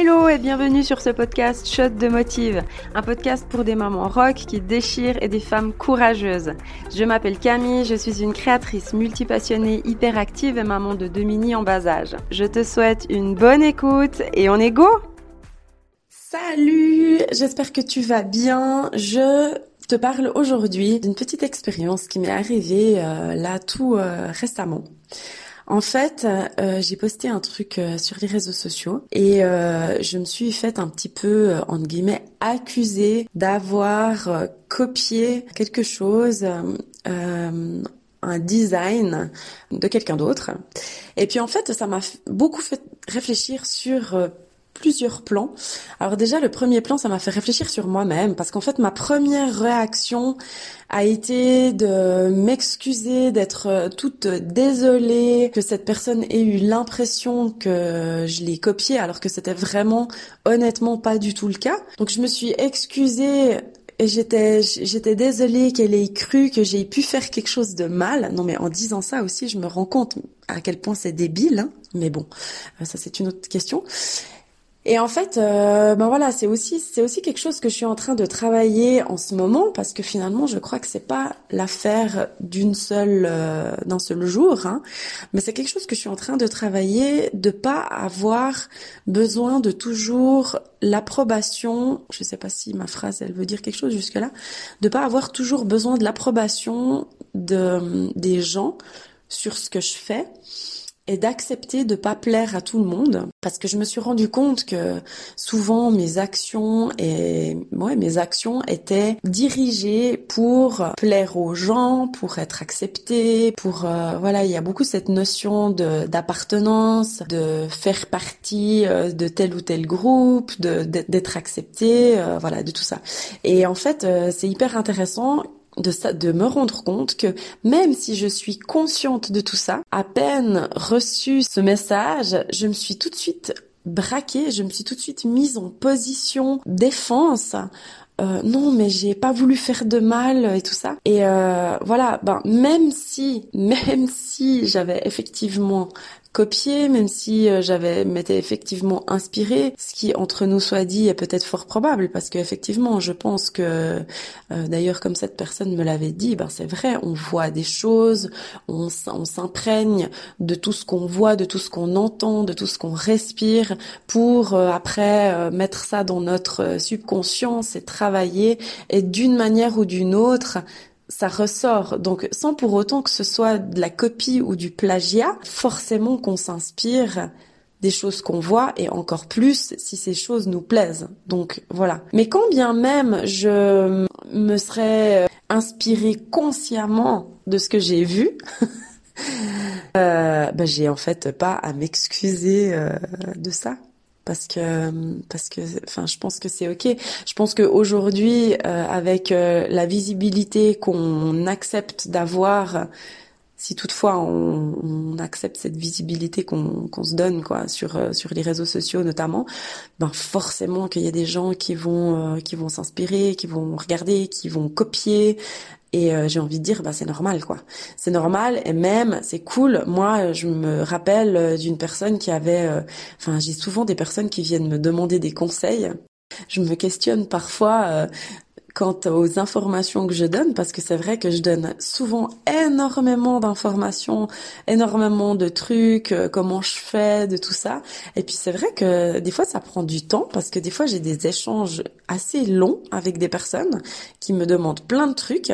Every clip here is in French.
Hello et bienvenue sur ce podcast Shot de Motive, un podcast pour des mamans rock qui déchirent et des femmes courageuses. Je m'appelle Camille, je suis une créatrice multipassionnée, hyperactive et maman de deux mini en bas âge. Je te souhaite une bonne écoute et on est go Salut, j'espère que tu vas bien. Je te parle aujourd'hui d'une petite expérience qui m'est arrivée euh, là tout euh, récemment. En fait, euh, j'ai posté un truc euh, sur les réseaux sociaux et euh, je me suis fait un petit peu, entre guillemets, accusée d'avoir copié quelque chose, un design de quelqu'un d'autre. Et puis en fait, ça m'a beaucoup fait réfléchir sur plusieurs plans. Alors déjà, le premier plan, ça m'a fait réfléchir sur moi-même, parce qu'en fait, ma première réaction a été de m'excuser, d'être euh, toute désolée, que cette personne ait eu l'impression que je l'ai copié, alors que c'était vraiment, honnêtement, pas du tout le cas. Donc je me suis excusée et j'étais j'étais désolée qu'elle ait cru que j'ai pu faire quelque chose de mal. Non mais en disant ça aussi, je me rends compte à quel point c'est débile. Hein. Mais bon, euh, ça c'est une autre question. Et en fait, euh, ben voilà, c'est aussi c'est aussi quelque chose que je suis en train de travailler en ce moment parce que finalement, je crois que c'est pas l'affaire d'une seule euh, d'un seul jour, hein, mais c'est quelque chose que je suis en train de travailler, de pas avoir besoin de toujours l'approbation. Je sais pas si ma phrase elle veut dire quelque chose jusque là, de pas avoir toujours besoin de l'approbation de des gens sur ce que je fais et d'accepter de pas plaire à tout le monde parce que je me suis rendu compte que souvent mes actions et ouais, mes actions étaient dirigées pour plaire aux gens, pour être acceptées, pour euh, voilà, il y a beaucoup cette notion de d'appartenance, de faire partie euh, de tel ou tel groupe, de d'être accepté, euh, voilà, de tout ça. Et en fait, c'est hyper intéressant de, ça, de me rendre compte que même si je suis consciente de tout ça, à peine reçu ce message, je me suis tout de suite braquée, je me suis tout de suite mise en position défense. Euh, non mais j'ai pas voulu faire de mal et tout ça et euh, voilà ben même si même si j'avais effectivement copié, même si euh, j'avais m'étais effectivement inspiré. Ce qui entre nous soit dit est peut-être fort probable parce qu'effectivement, je pense que euh, d'ailleurs comme cette personne me l'avait dit, ben c'est vrai, on voit des choses, on, s'imprègne de tout ce qu'on voit, de tout ce qu'on entend, de tout ce qu'on respire pour euh, après mettre ça dans notre subconscience et travailler et d'une manière ou d'une autre ça ressort. Donc sans pour autant que ce soit de la copie ou du plagiat, forcément qu'on s'inspire des choses qu'on voit et encore plus si ces choses nous plaisent. Donc voilà. Mais quand bien même je me serais euh, inspirée consciemment de ce que j'ai vu, euh, ben j'ai en fait pas à m'excuser euh, de ça parce que parce que enfin je pense que c'est ok. Je pense qu'aujourd'hui euh, avec euh, la visibilité qu'on accepte d'avoir si toutefois on, accepte cette visibilité qu'on se donne quoi sur euh, sur les réseaux sociaux notamment ben forcément qu'il y a des gens qui vont qui vont s'inspirer qui vont regarder qui vont copier et euh, j'ai envie de dire, bah c'est normal quoi. C'est normal et même c'est cool. Moi, je me rappelle euh, d'une personne qui avait, euh, enfin j'ai souvent des personnes qui viennent me demander des conseils. Je me questionne parfois quant aux informations que je donne, parce que c'est vrai que je donne souvent énormément d'informations, énormément de trucs, euh, comment je fais, de tout ça. Et puis c'est vrai que des fois ça prend du temps, parce que des fois j'ai des échanges assez longs avec des personnes qui me demandent plein de trucs.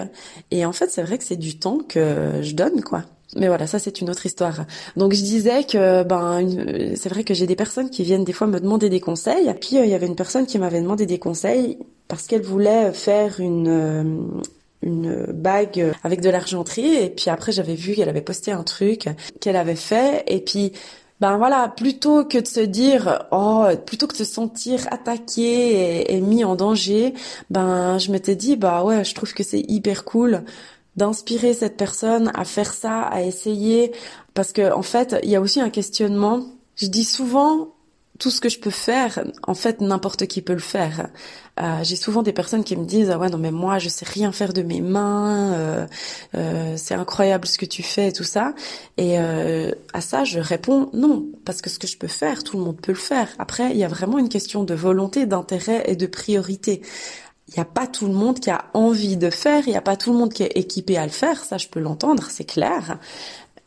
Et en fait c'est vrai que c'est du temps que je donne, quoi. Mais voilà, ça c'est une autre histoire. Donc je disais que ben c'est vrai que j'ai des personnes qui viennent des fois me demander des conseils. Puis euh, il y avait une personne qui m'avait demandé des conseils parce qu'elle voulait faire une euh, une bague avec de l'argenterie. Et puis après j'avais vu qu'elle avait posté un truc qu'elle avait fait. Et puis ben voilà, plutôt que de se dire oh, plutôt que de se sentir attaqué et, mis en danger, ben je m'étais dit bah ouais, je trouve que c'est hyper cool d'inspirer cette personne à faire ça, à essayer. Parce que en fait, il y a aussi un questionnement. Je dis souvent tout ce que je peux faire, en fait, n'importe qui peut le faire. Euh, j'ai souvent des personnes qui me disent ah ouais non mais moi je sais rien faire de mes mains, euh, euh, c'est incroyable ce que tu fais et tout ça. Et euh, à ça je réponds non parce que ce que je peux faire, tout le monde peut le faire. Après il y a vraiment une question de volonté, d'intérêt et de priorité. Il n'y a pas tout le monde qui a envie de faire, il n'y a pas tout le monde qui est équipé à le faire, ça je peux l'entendre, c'est clair.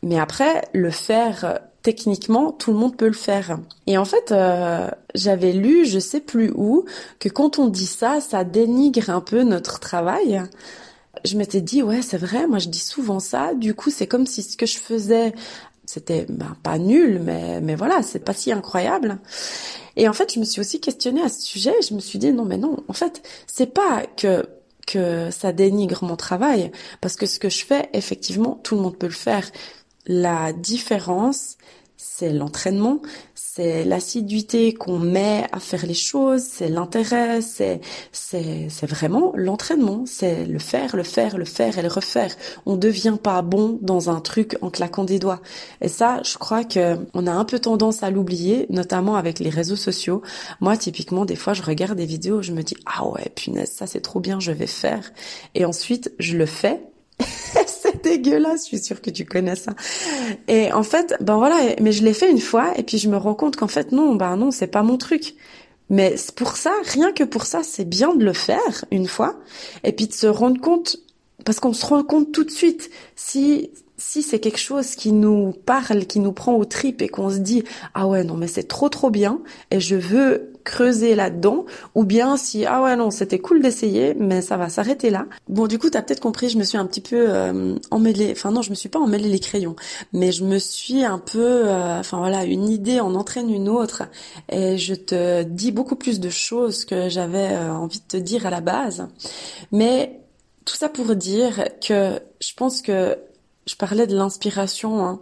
Mais après, le faire techniquement, tout le monde peut le faire. Et en fait, euh, j'avais lu, je sais plus où, que quand on dit ça, ça dénigre un peu notre travail. Je m'étais dit, ouais, c'est vrai, moi je dis souvent ça. Du coup, c'est comme si ce que je faisais, c'était ben, pas nul, mais, mais voilà, c'est pas si incroyable. Et en fait, je me suis aussi questionnée à ce sujet. Je me suis dit, non, mais non, en fait, c'est pas que que ça dénigre mon travail, parce que ce que je fais, effectivement, tout le monde peut le faire. La différence, c'est l'entraînement, c'est l'assiduité qu'on met à faire les choses, c'est l'intérêt, c'est c'est c'est vraiment l'entraînement, c'est le faire, le faire, le faire et le refaire. On devient pas bon dans un truc en claquant des doigts. Et ça, je crois que on a un peu tendance à l'oublier, notamment avec les réseaux sociaux. Moi, typiquement, des fois, je regarde des vidéos, je me dis ah ouais, punaise, ça c'est trop bien, je vais faire. Et ensuite, je le fais dégueulasse, je suis sûre que tu connais ça. Et en fait, ben voilà, mais je l'ai fait une fois et puis je me rends compte qu'en fait non, ben non, c'est pas mon truc. Mais pour ça, rien que pour ça, c'est bien de le faire une fois et puis de se rendre compte parce qu'on se rend compte tout de suite si si c'est quelque chose qui nous parle, qui nous prend aux tripes et qu'on se dit ah ouais non mais c'est trop trop bien et je veux creuser là-dedans ou bien si ah ouais non c'était cool d'essayer mais ça va s'arrêter là. Bon du coup tu as peut-être compris je me suis un petit peu euh, emmêlé enfin non je me suis pas emmêlé les crayons mais je me suis un peu euh, enfin voilà une idée en entraîne une autre et je te dis beaucoup plus de choses que j'avais euh, envie de te dire à la base. Mais tout ça pour dire que je pense que je parlais de l'inspiration, hein.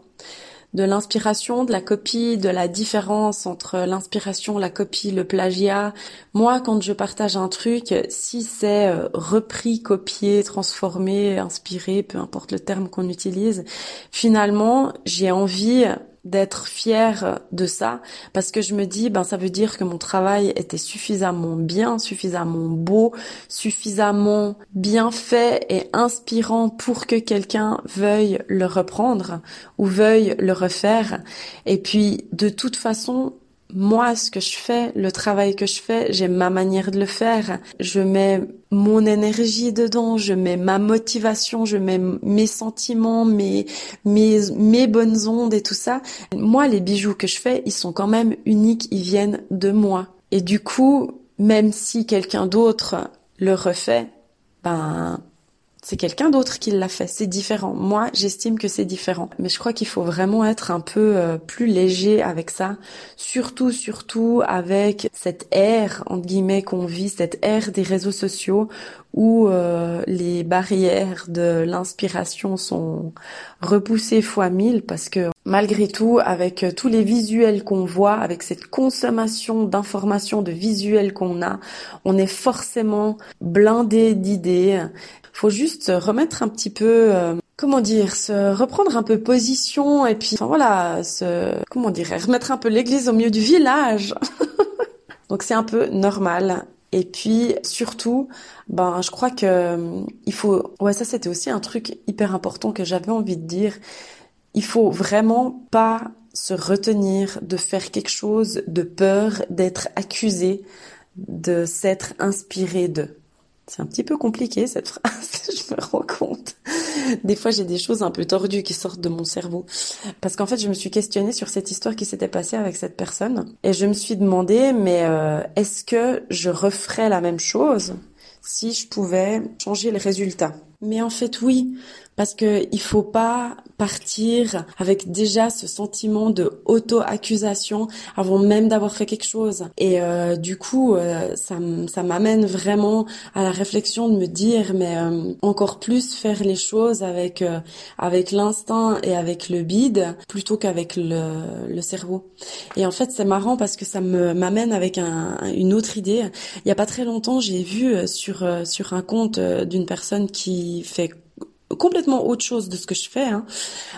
de l'inspiration, de la copie, de la différence entre l'inspiration, la copie, le plagiat. Moi, quand je partage un truc, si c'est euh, repris, copié, transformé, inspiré, peu importe le terme qu'on utilise, finalement, j'ai envie d'être fière de ça parce que je me dis ben ça veut dire que mon travail était suffisamment bien, suffisamment beau, suffisamment bien fait et inspirant pour que quelqu'un veuille le reprendre ou veuille le refaire. Et puis de toute façon moi, ce que je fais, le travail que je fais, j'ai ma manière de le faire. Je mets mon énergie dedans, je mets ma motivation, je mets mes sentiments, mes, mes, mes bonnes ondes et tout ça. Moi, les bijoux que je fais, ils sont quand même uniques, ils viennent de moi. Et du coup, même si quelqu'un d'autre le refait, ben, c'est quelqu'un d'autre qui l'a fait. C'est différent. Moi, j'estime que c'est différent. Mais je crois qu'il faut vraiment être un peu euh, plus léger avec ça. Surtout, surtout avec cette ère, entre guillemets, qu'on vit, cette ère des réseaux sociaux où euh, les barrières de l'inspiration sont repoussées fois mille parce que malgré tout, avec euh, tous les visuels qu'on voit, avec cette consommation d'informations, de visuels qu'on a, on est forcément blindé d'idées faut juste remettre un petit peu euh, comment dire, se reprendre un peu position et puis enfin voilà, se comment dire, remettre un peu l'église au milieu du village. Donc c'est un peu normal. Et puis surtout, ben je crois que il faut ouais, ça c'était aussi un truc hyper important que j'avais envie de dire. Il faut vraiment pas se retenir de faire quelque chose de peur d'être accusé, de s'être inspiré de. C'est un petit peu compliqué cette phrase, je me rends compte. Des fois, j'ai des choses un peu tordues qui sortent de mon cerveau. Parce qu'en fait, je me suis questionnée sur cette histoire qui s'était passée avec cette personne. Et je me suis demandé, mais euh, est-ce que je referais la même chose si je pouvais changer le résultat? Mais en fait, oui, parce que il faut pas partir avec déjà ce sentiment de auto-accusation avant même d'avoir fait quelque chose. Et euh, du coup, euh, ça, ça m'amène vraiment à la réflexion de me dire, mais euh, encore plus faire les choses avec avec l'instinct et avec le bide plutôt qu'avec le, le cerveau. Et en fait, c'est marrant parce que ça me m'amène avec un, une autre idée. Il y a pas très longtemps, j'ai vu sur sur un compte d'une personne qui fait complètement autre chose de ce que je fais, hein,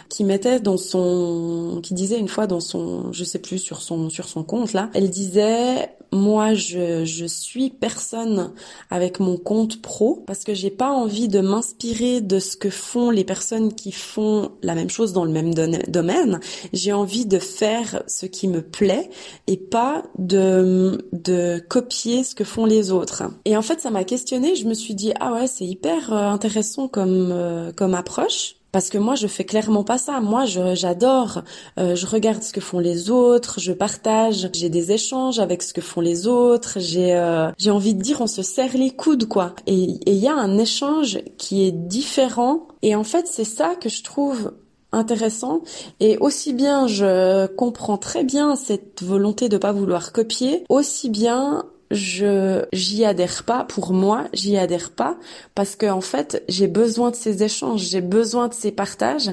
qui mettait dans son, qui disait une fois dans son, je sais plus sur son sur son compte là, elle disait moi je, je suis personne avec mon compte pro parce que j'ai pas envie de m'inspirer de ce que font les personnes qui font la même chose dans le même domaine. J'ai envie de faire ce qui me plaît et pas de de copier ce que font les autres. Et en fait, ça m'a questionné. Je me suis dit ah ouais, c'est hyper euh, intéressant comme euh, comme approche parce que moi je fais clairement pas ça. Moi j'adore, euh, je regarde ce que font les autres, je partage, j'ai des échanges avec ce que font les autres. J'ai euh, j'ai envie de dire on se serre les coudes quoi. Et il y a un échange qui est différent. Et en fait c'est ça que je trouve intéressant et aussi bien je comprends très bien cette volonté de pas vouloir copier aussi bien je j'y adhère pas pour moi j'y adhère pas parce que en fait j'ai besoin de ces échanges j'ai besoin de ces partages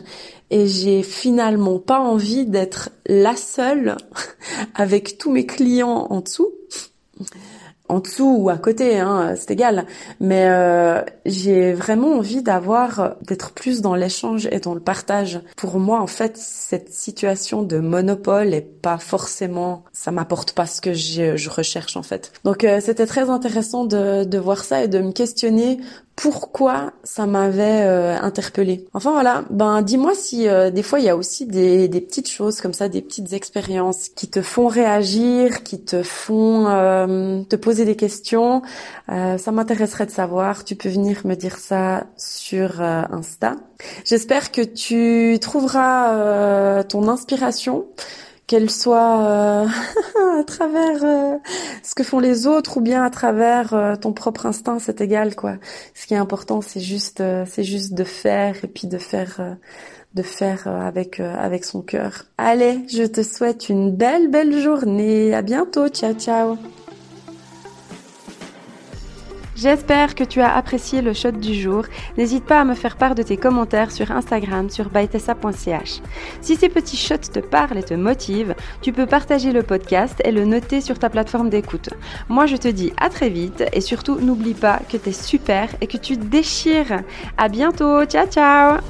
et j'ai finalement pas envie d'être la seule avec tous mes clients en dessous en dessous ou à côté, hein, c'est égal. Mais euh, j'ai vraiment envie d'avoir, d'être plus dans l'échange et dans le partage. Pour moi, en fait, cette situation de monopole est pas forcément, ça m'apporte pas ce que je, je recherche en fait. Donc euh, c'était très intéressant de, de voir ça et de me questionner pourquoi ça m'avait euh, interpellé. Enfin voilà, ben dis-moi si euh, des fois il y a aussi des, des, petites choses comme ça, des petites expériences qui te font réagir, qui te font euh, te poser des questions. ça m'intéresserait de savoir. Tu peux venir me dire ça sur Insta. J'espère que tu trouveras ton inspiration qu'elle soit euh, à travers euh, ce que font les autres ou bien à travers euh, ton propre instinct, c'est égal quoi. Ce qui est important, c'est juste c'est juste de faire et puis de faire de faire avec avec son cœur. Allez, je te souhaite une belle belle journée. À bientôt. Ciao ciao. J'espère que tu as apprécié le shot du jour. N'hésite pas à me faire part de tes commentaires sur Instagram sur bytessa.ch. Si ces petits shots te parlent et te motivent, tu peux partager le podcast et le noter sur ta plateforme d'écoute. Moi, je te dis à très vite et surtout n'oublie pas que tu es super et que tu déchires. À bientôt. Ciao ciao.